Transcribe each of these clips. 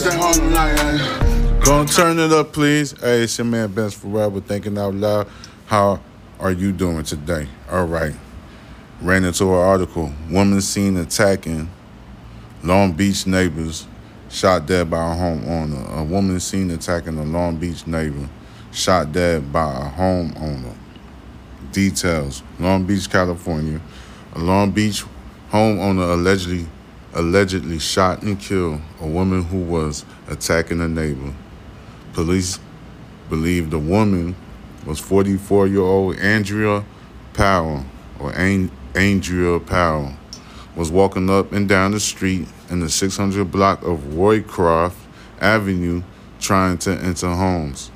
It's that. Gonna turn it up, please. Hey, it's your man Benz Forever thinking out loud. How are you doing today? All right. Ran into an article. Woman seen attacking Long Beach neighbors, shot dead by a homeowner. A woman seen attacking a Long Beach neighbor, shot dead by a homeowner. Details: Long Beach, California. A Long Beach homeowner allegedly allegedly shot and killed a woman who was attacking a neighbor. Police believe the woman was 44-year-old Andrea Powell or An- Andrea Powell was walking up and down the street in the 600 block of Roycroft Avenue trying to enter homes.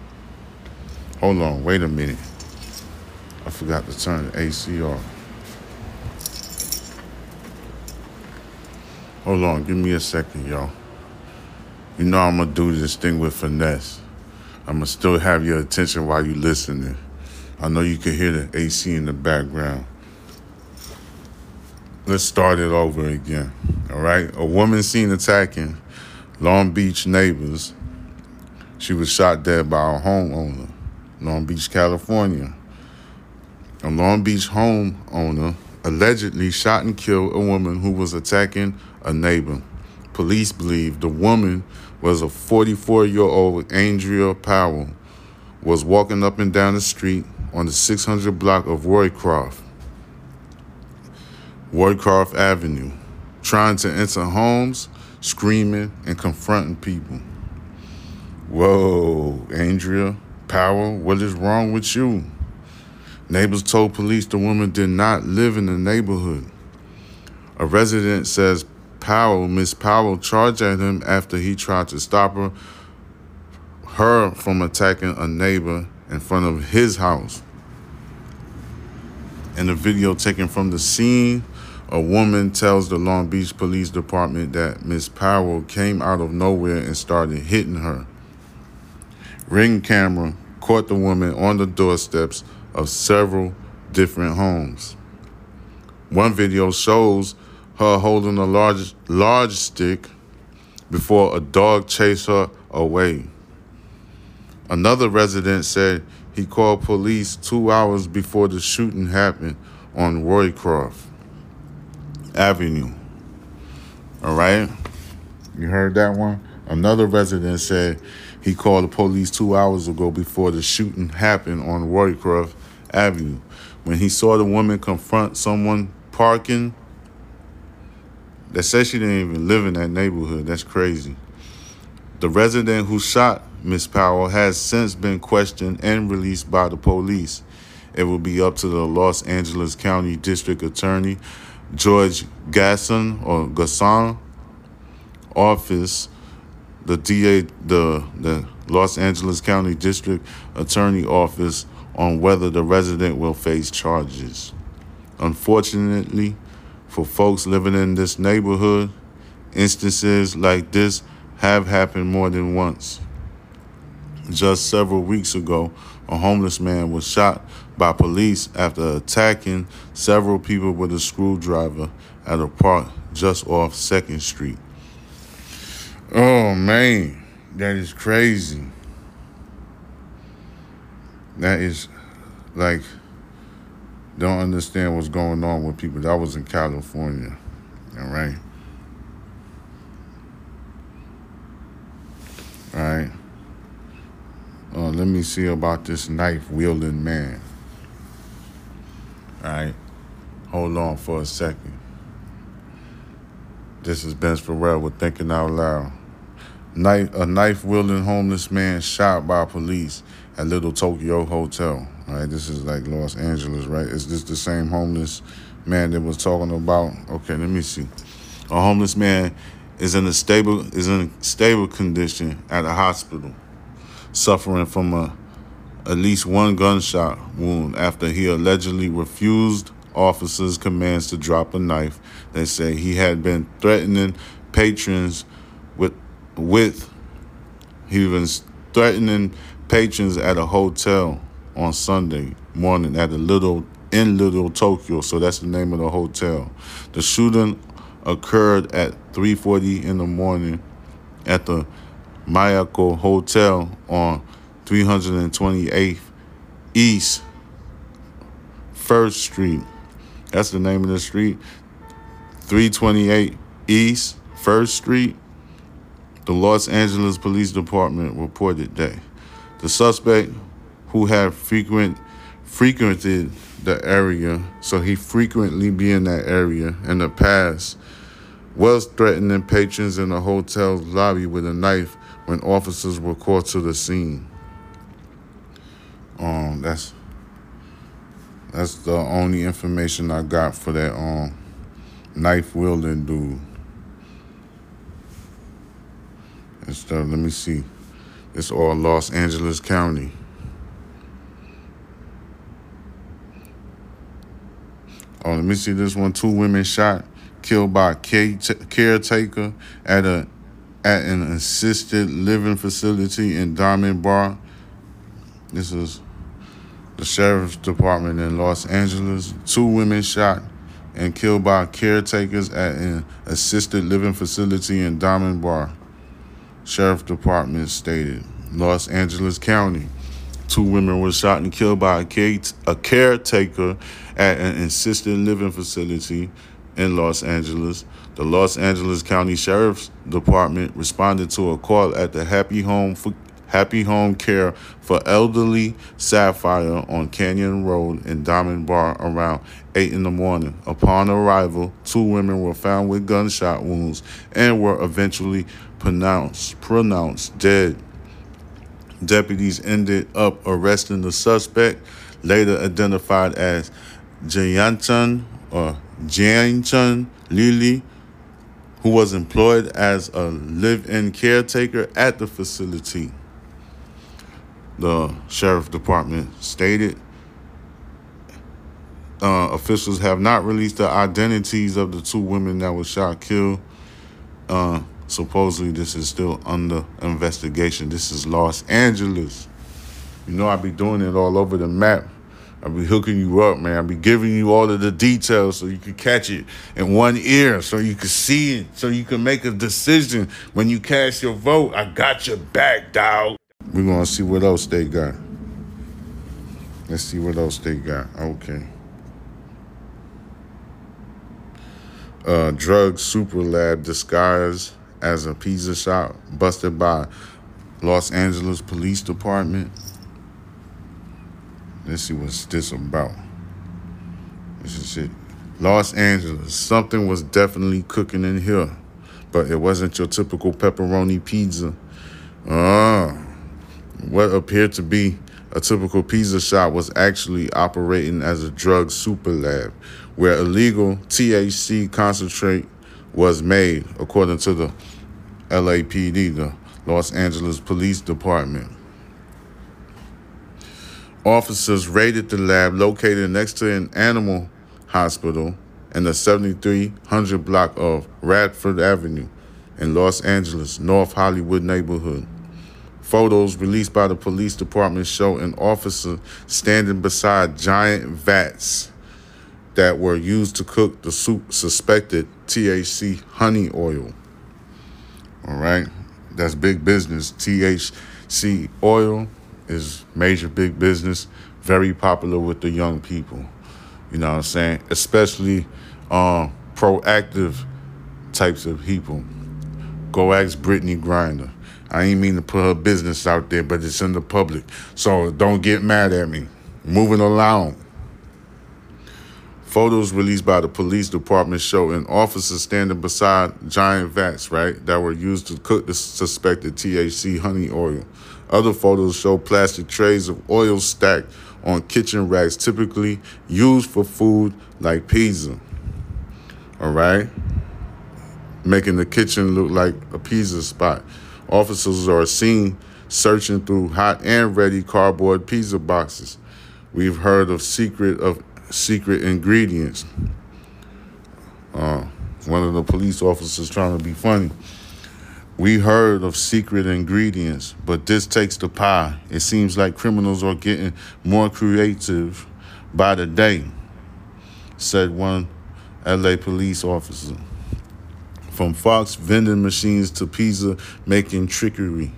Hold on, wait a minute. I forgot to turn the AC off. Hold on, give me a second, y'all. You know I'm gonna do this thing with finesse. I'm gonna still have your attention while you listening. I know you can hear the AC in the background. Let's start it over again. All right. A woman seen attacking Long Beach neighbors. She was shot dead by a homeowner, Long Beach, California. A Long Beach homeowner allegedly shot and killed a woman who was attacking a neighbor. Police believe the woman was a 44 year old Andrea Powell, was walking up and down the street on the 600 block of Roycroft. Roycroft Avenue, trying to enter homes, screaming and confronting people. Whoa, Andrea Powell, what is wrong with you? Neighbors told police the woman did not live in the neighborhood. A resident says Powell, Miss Powell, charged at him after he tried to stop her, her from attacking a neighbor in front of his house. In the video taken from the scene, a woman tells the Long Beach Police Department that Miss Powell came out of nowhere and started hitting her. Ring camera caught the woman on the doorsteps of several different homes. One video shows her holding a large large stick before a dog chased her away. Another resident said he called police two hours before the shooting happened on Roycroft. Avenue. All right? You heard that one? Another resident said he called the police two hours ago before the shooting happened on Roycroft Avenue. When he saw the woman confront someone parking, that says she didn't even live in that neighborhood. That's crazy. The resident who shot Miss Powell has since been questioned and released by the police. It will be up to the Los Angeles County District Attorney George Gascón or Gascón office, the DA, the the Los Angeles County District Attorney office on whether the resident will face charges. Unfortunately, for folks living in this neighborhood, instances like this have happened more than once. Just several weeks ago, a homeless man was shot by police after attacking several people with a screwdriver at a park just off 2nd Street. Oh man, that is crazy. That is like, don't understand what's going on with people. That was in California, all right? All right. Uh, let me see about this knife wielding man. All right. Hold on for a second. This is Ben Farrell with Thinking Out Loud. Knife, a knife wielding homeless man shot by police at Little Tokyo Hotel. Right, this is like Los Angeles, right? Is this the same homeless man that was talking about? Okay, let me see. A homeless man is in a stable is in a stable condition at a hospital, suffering from a at least one gunshot wound after he allegedly refused officers' commands to drop a knife. They say he had been threatening patrons with with he was threatening patrons at a hotel on Sunday morning at a little in Little Tokyo. So that's the name of the hotel. The shooting occurred at 3:40 in the morning at the Miyako Hotel on 328th East First Street. That's the name of the street. 328 East First Street. The Los Angeles Police Department reported that the suspect, who had frequent frequented the area, so he frequently be in that area in the past, was threatening patrons in the hotel's lobby with a knife when officers were called to the scene. Um, that's that's the only information I got for that um knife wielding dude. And stuff. Let me see. It's all Los Angeles County. Oh, let me see this one. Two women shot, killed by caretaker at a at an assisted living facility in Diamond Bar. This is the sheriff's department in Los Angeles. Two women shot and killed by caretakers at an assisted living facility in Diamond Bar. Sheriff Department stated. Los Angeles County. Two women were shot and killed by a, caretaker at an assisted living facility in Los Angeles. The Los Angeles County Sheriff's Department responded to a call at the Happy Home for, Happy Home Care for Elderly Sapphire on Canyon Road in Diamond Bar around 8 in the morning. Upon arrival, two women were found with gunshot wounds and were eventually pronounced pronounced dead. Deputies ended up arresting the suspect, later identified as Jayanchun or Jianchun Lili, who was employed as a live-in caretaker at the facility. The sheriff department stated uh, officials have not released the identities of the two women that were shot killed. Uh, supposedly, this is still under investigation. This is Los Angeles. You know, I be doing it all over the map. I be hooking you up, man. I be giving you all of the details so you can catch it in one ear, so you can see it, so you can make a decision when you cast your vote. I got your back, dog. We're gonna see what else they got. Let's see what else they got. Okay. Uh, drug super lab disguised as a pizza shop busted by Los Angeles Police Department. Let's see what's this about. This is it. Los Angeles. Something was definitely cooking in here, but it wasn't your typical pepperoni pizza. Ah. What appeared to be a typical pizza shop was actually operating as a drug super lab, where illegal THC concentrate was made, according to the LAPD, the Los Angeles Police Department. Officers raided the lab located next to an animal hospital in the 7300 block of Radford Avenue in Los Angeles, North Hollywood neighborhood. Photos released by the police department show an officer standing beside giant vats that were used to cook the soup suspected THC honey oil. All right, that's big business. THC oil is major big business, very popular with the young people. You know what I'm saying? Especially um, proactive types of people. Go ask Brittney Griner. I ain't mean to put her business out there, but it's in the public. So don't get mad at me. Moving along. Photos released by the police department show an officer standing beside giant vats, right, that were used to cook the suspected THC honey oil. Other photos show plastic trays of oil stacked on kitchen racks, typically used for food like pizza. All right? Making the kitchen look like a pizza spot. Officers are seen searching through hot and ready cardboard pizza boxes. We've heard of secret of secret ingredients. Uh, one of the police officers trying to be funny. We heard of secret ingredients, but this takes the pie. It seems like criminals are getting more creative by the day, said one LA police officer. From Fox vending machines to pizza making trickery.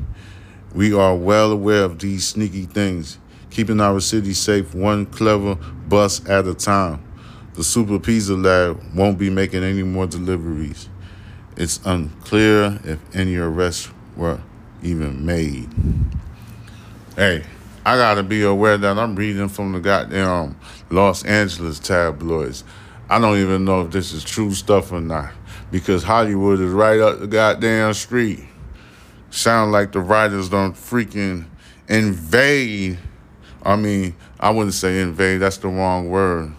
We are well aware of these sneaky things, keeping our city safe one clever bus at a time. The Super Pizza Lab won't be making any more deliveries. It's unclear if any arrests were even made. Hey, I gotta be aware that I'm reading from the goddamn Los Angeles tabloids. I don't even know if this is true stuff or not because Hollywood is right up the goddamn street. Sound like the writers don't freaking invade. I mean, I wouldn't say invade, that's the wrong word.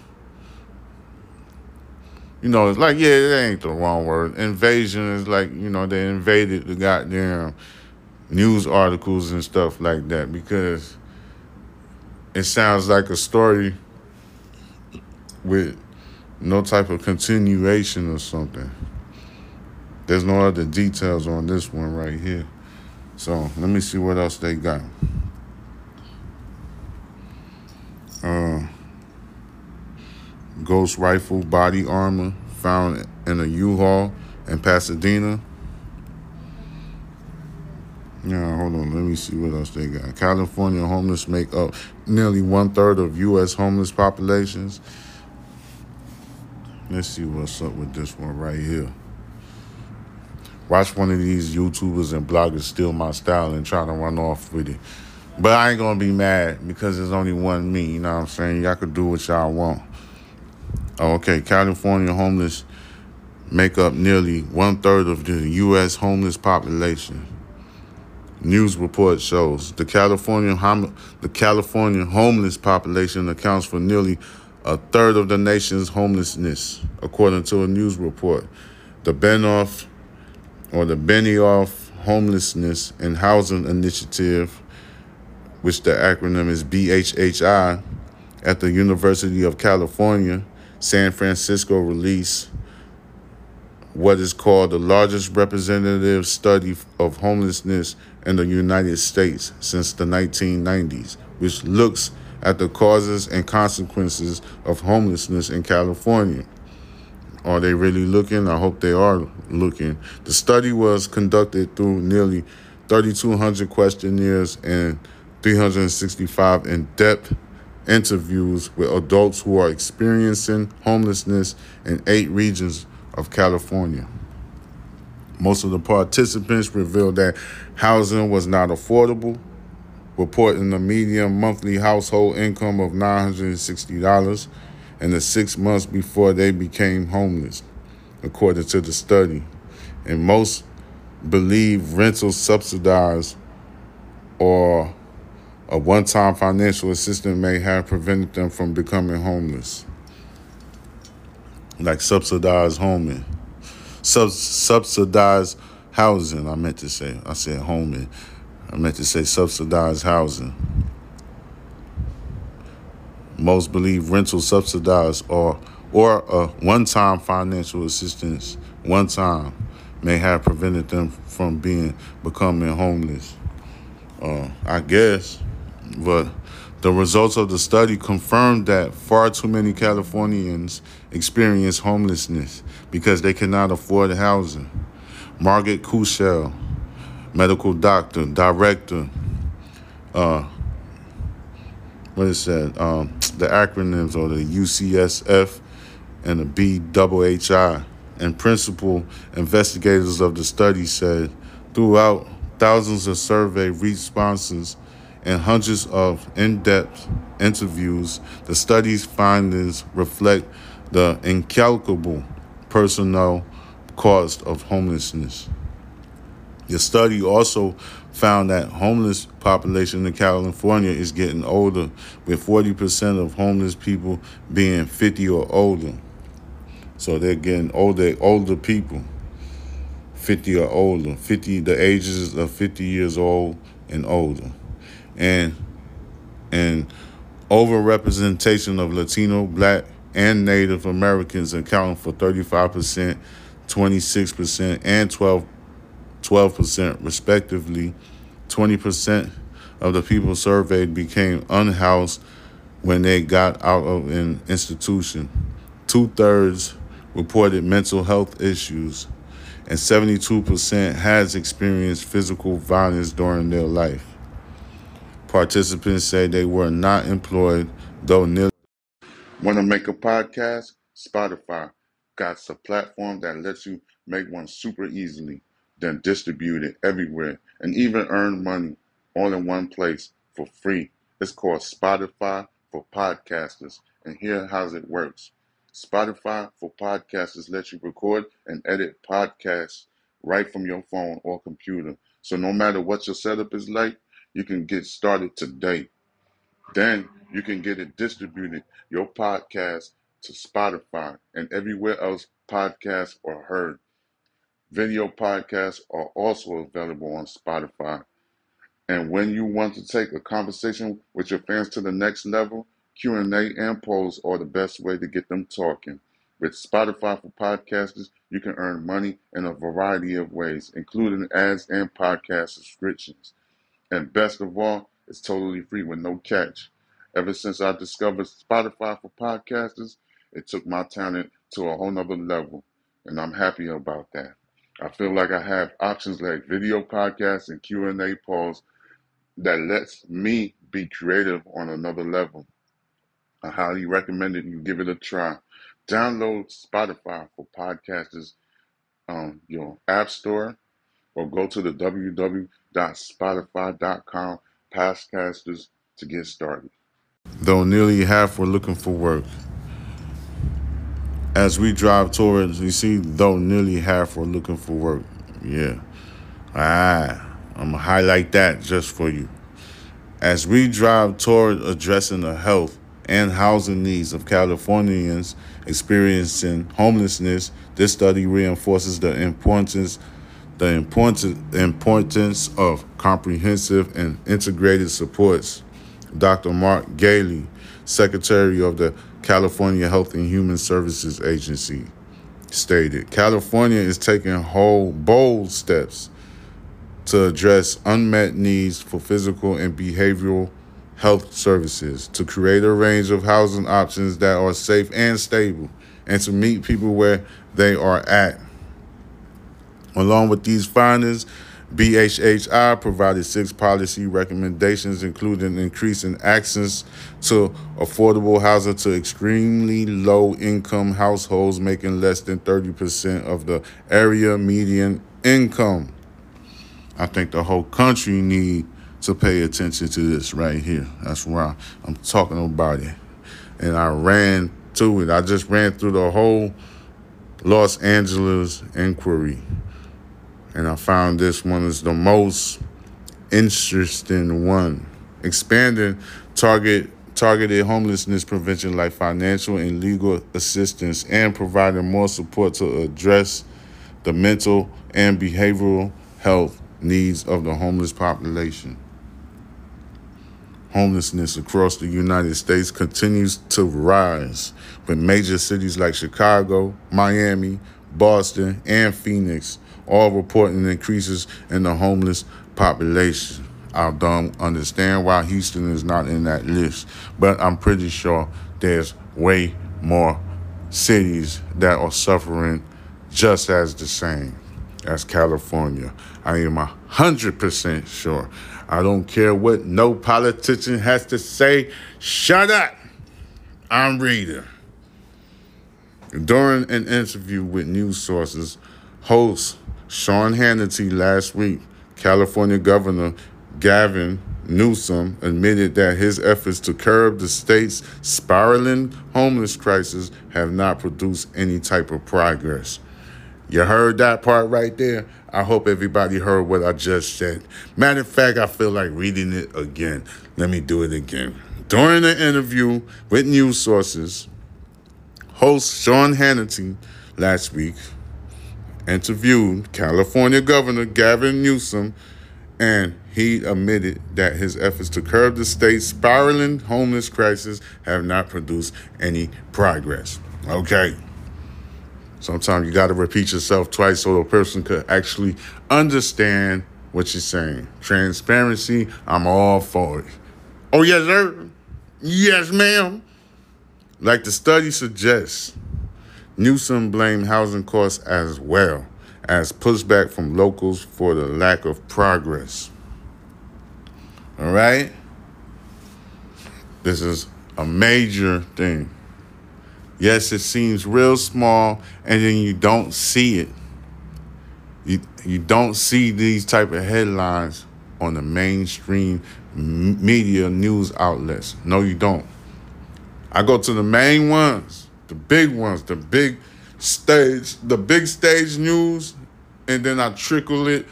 You know, it's like, yeah, it ain't the wrong word. Invasion is like, you know, they invaded the goddamn news articles and stuff like that because it sounds like a story with no type of continuation or something. There's no other details on this one right here. So let me see what else they got. Uh, Ghost rifle body armor found in a U-Haul in Pasadena. Yeah, hold on. Let me see what else they got. California homeless make up nearly one third of U.S. homeless populations. Let's see what's up with this one right here. Watch one of these YouTubers and bloggers steal my style and try to run off with it. But I ain't gonna be mad because there's only one me, you know what I'm saying? Y'all could do what y'all want. Oh, okay, California homeless make up nearly one third of the U.S. homeless population. News report shows the California hom- the California homeless population accounts for nearly a third of the nation's homelessness, according to a news report. The Benioff or the Benioff Homelessness and Housing Initiative, which the acronym is BHHI, at the University of California, San Francisco released what is called the largest representative study of homelessness in the United States since the 1990s, which looks at the causes and consequences of homelessness in California. Are they really looking? I hope they are looking. The study was conducted through nearly 3,200 questionnaires and 365 in depth interviews with adults who are experiencing homelessness in eight regions of California. Most of the participants revealed that housing was not affordable, reporting a median monthly household income of $960 in the six months before they became homeless, according to the study. And most believe rental subsidized or a one time financial assistance may have prevented them from becoming homeless. Like subsidized homing, Sub- subsidized housing, I meant to say. I said homing. I meant to say subsidized housing. Most believe rental subsidized or or a one-time financial assistance one time may have prevented them from being becoming homeless. Uh, I guess, but the results of the study confirmed that far too many Californians experience homelessness because they cannot afford housing. Margaret Kushel, medical doctor, director, uh, what is that? Um, the acronyms are the UCSF and the BWHI. And principal investigators of the study said throughout thousands of survey responses and hundreds of in depth interviews, the study's findings reflect the incalculable personal cost of homelessness. The study also found that homeless population in California is getting older, with 40% of homeless people being 50 or older. So they're getting older, older people, 50 or older, 50, the ages of 50 years old and older. And, and overrepresentation of Latino, Black, and Native Americans accounting for 35%, 26%, and 12 12% respectively. 20% of the people surveyed became unhoused when they got out of an institution. Two thirds reported mental health issues, and 72% has experienced physical violence during their life. Participants say they were not employed, though nearly. Want to make a podcast? Spotify got a platform that lets you make one super easily, then distribute it everywhere, and even earn money all in one place for free. It's called Spotify for Podcasters, and here how it works. Spotify for Podcasters lets you record and edit podcasts right from your phone or computer. So no matter what your setup is like, you can get started today. Then you can get it distributed, your podcast, to Spotify and everywhere else podcasts are heard. Video podcasts are also available on Spotify. And when you want to take a conversation with your fans to the next level, Q&A and polls are the best way to get them talking. With Spotify for podcasters, you can earn money in a variety of ways, including ads and podcast subscriptions. And best of all, it's totally free with no catch. Ever since I discovered Spotify for podcasters, it took my talent to a whole nother level, and I'm happy about that. I feel like I have options like video podcasts and Q&A polls that lets me be creative on another level. I highly recommend it. You give it a try. Download Spotify for podcasters on your app store or go to the www.spotify.com podcasters to get started. Though nearly half were looking for work. As we drive towards, you see, though nearly half were looking for work. Yeah. Ah, I'm going to highlight that just for you. As we drive toward addressing the health and housing needs of Californians experiencing homelessness, this study reinforces the importance the importance of comprehensive and integrated supports. Dr. Mark Ghaly, Secretary of the California Health and Human Services Agency, stated California is taking whole bold steps to address unmet needs for physical and behavioral health services, to create a range of housing options that are safe and stable, and to meet people where they are at. Along with these findings, BHHI provided six policy recommendations, including increasing access to affordable housing to extremely low income households making less than 30% of the area median income. I think the whole country need to pay attention to this right here. That's why I'm talking about it. And I ran to it. I just ran through the whole Los Angeles inquiry. And I found this one is the most interesting one. Expanding target targeted homelessness prevention like financial and legal assistance and providing more support to address the mental and behavioral health needs of the homeless population. Homelessness across the United States continues to rise, with major cities like Chicago, Miami, Boston, and Phoenix all reporting increases in the homeless population. I don't understand why Houston is not in that list, but I'm pretty sure there's way more cities that are suffering just as the same as California. I am a hundred percent sure. I don't care what no politician has to say. Shut up. I'm reader. During an interview with news sources, host Sean Hannity last week, California Governor Gavin Newsom admitted that his efforts to curb the state's spiraling homeless crisis have not produced any type of progress. You heard that part right there? I hope everybody heard what I just said. Matter of fact, I feel like reading it again. Let me do it again. During an interview with news sources, host Sean Hannity last week interviewed California Governor Gavin Newsom, and he admitted that his efforts to curb the state's spiraling homeless crisis have not produced any progress. Okay. Sometimes you got to repeat yourself twice so the person could actually understand what you're saying. Transparency, I'm all for it. Oh, yes, sir. Yes, ma'am. Like the study suggests, Newsom blamed housing costs as well as pushback from locals for the lack of progress. All right? This is a major thing. Yes, it seems real small and then you don't see it. You, you don't see these type of headlines on the mainstream media news outlets. No, you don't. I go to the main ones, the big ones, the big stage, the big stage news, and then I trickle it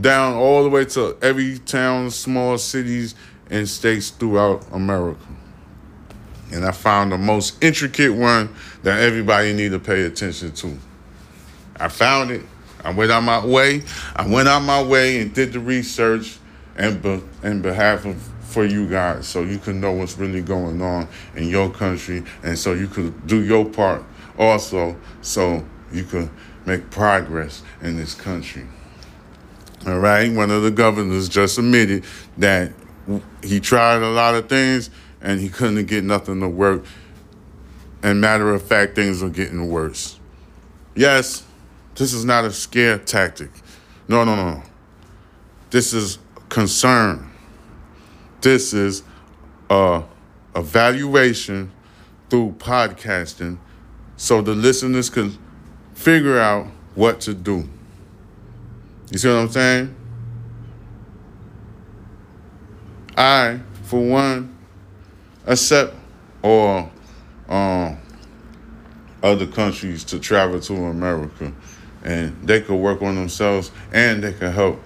down all the way to every town, small cities, and states throughout America. And I found the most intricate one that everybody need to pay attention to. I found it. I went on my way. I went on my way and did the research and be, in behalf of for you guys so you can know what's really going on in your country and so you could do your part also so you could make progress in this country. All right, one of the governors just admitted that he tried a lot of things and he couldn't get nothing to work. And matter of fact, things are getting worse. Yes, this is not a scare tactic. No, no, no. This is concern. This is a evaluation through podcasting so the listeners can figure out what to do. You see what I'm saying? I, for one, accept or um, other countries to travel to America, and they could work on themselves, and they could help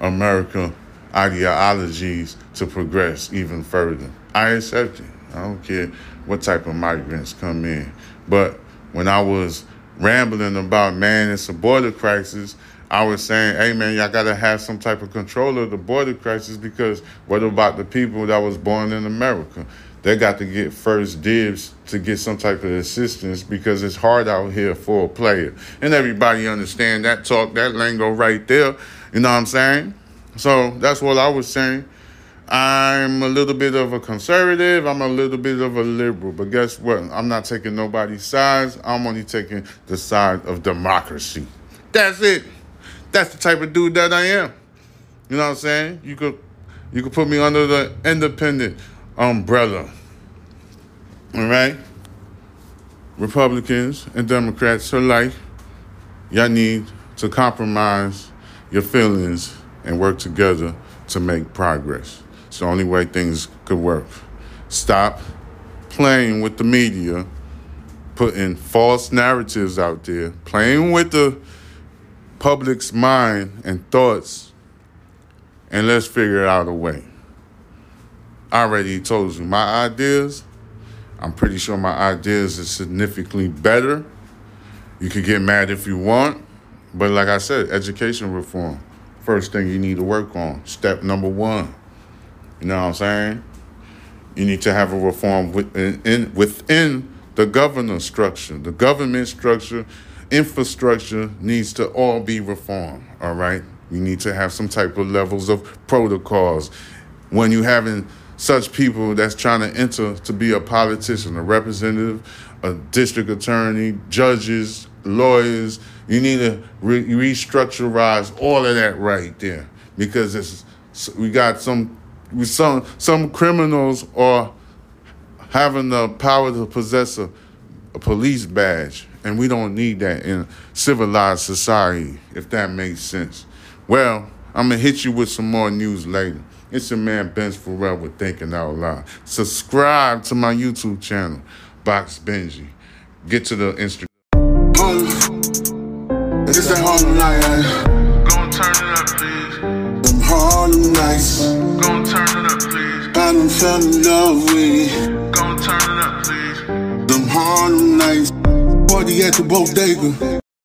America ideologies to progress even further. I accept it. I don't care what type of migrants come in. But when I was rambling about man, it's a border crisis, I was saying, hey man, y'all gotta have some type of control of the border crisis because what about the people that was born in America? They got to get first dibs to get some type of assistance because it's hard out here for a player. And everybody understand that talk, that lingo right there. You know what I'm saying? So that's what I was saying. I'm a little bit of a conservative. I'm a little bit of a liberal. But guess what? I'm not taking nobody's sides. I'm only taking the side of democracy. That's it. That's the type of dude that I am. You know what I'm saying? You could you could put me under the independent umbrella. All right? Republicans and Democrats alike, y'all need to compromise your feelings and work together to make progress. It's the only way things could work. Stop playing with the media, putting false narratives out there, playing with the public's mind and thoughts, and let's figure out a way. I already told you my ideas. I'm pretty sure my ideas are significantly better. You can get mad if you want, but like I said, education reform. First thing you need to work on. Step number one. You know what I'm saying? You need to have a reform within, within the governance structure, the government structure, infrastructure needs to all be reformed. All right, you need to have some type of levels of protocols. When you having such people that's trying to enter to be a politician, a representative, a district attorney, judges, lawyers, you need to re- restructureize all of that right there because it's we got some some some criminals are having the power to possess a, a police badge, and we don't need that in civilized society, if that makes sense. Well, I'm gonna hit you with some more news later. It's your man Ben's Forever Thinking Out Loud. Subscribe to my YouTube channel, Box Benji. Get to the Instagram. It's that Harlem night. Gon' turn it up, please. Them Harlem nights. Gon' turn it up, please. I done fell in love with Gon' turn it up, please. them Harlem nights. Party at the bodega.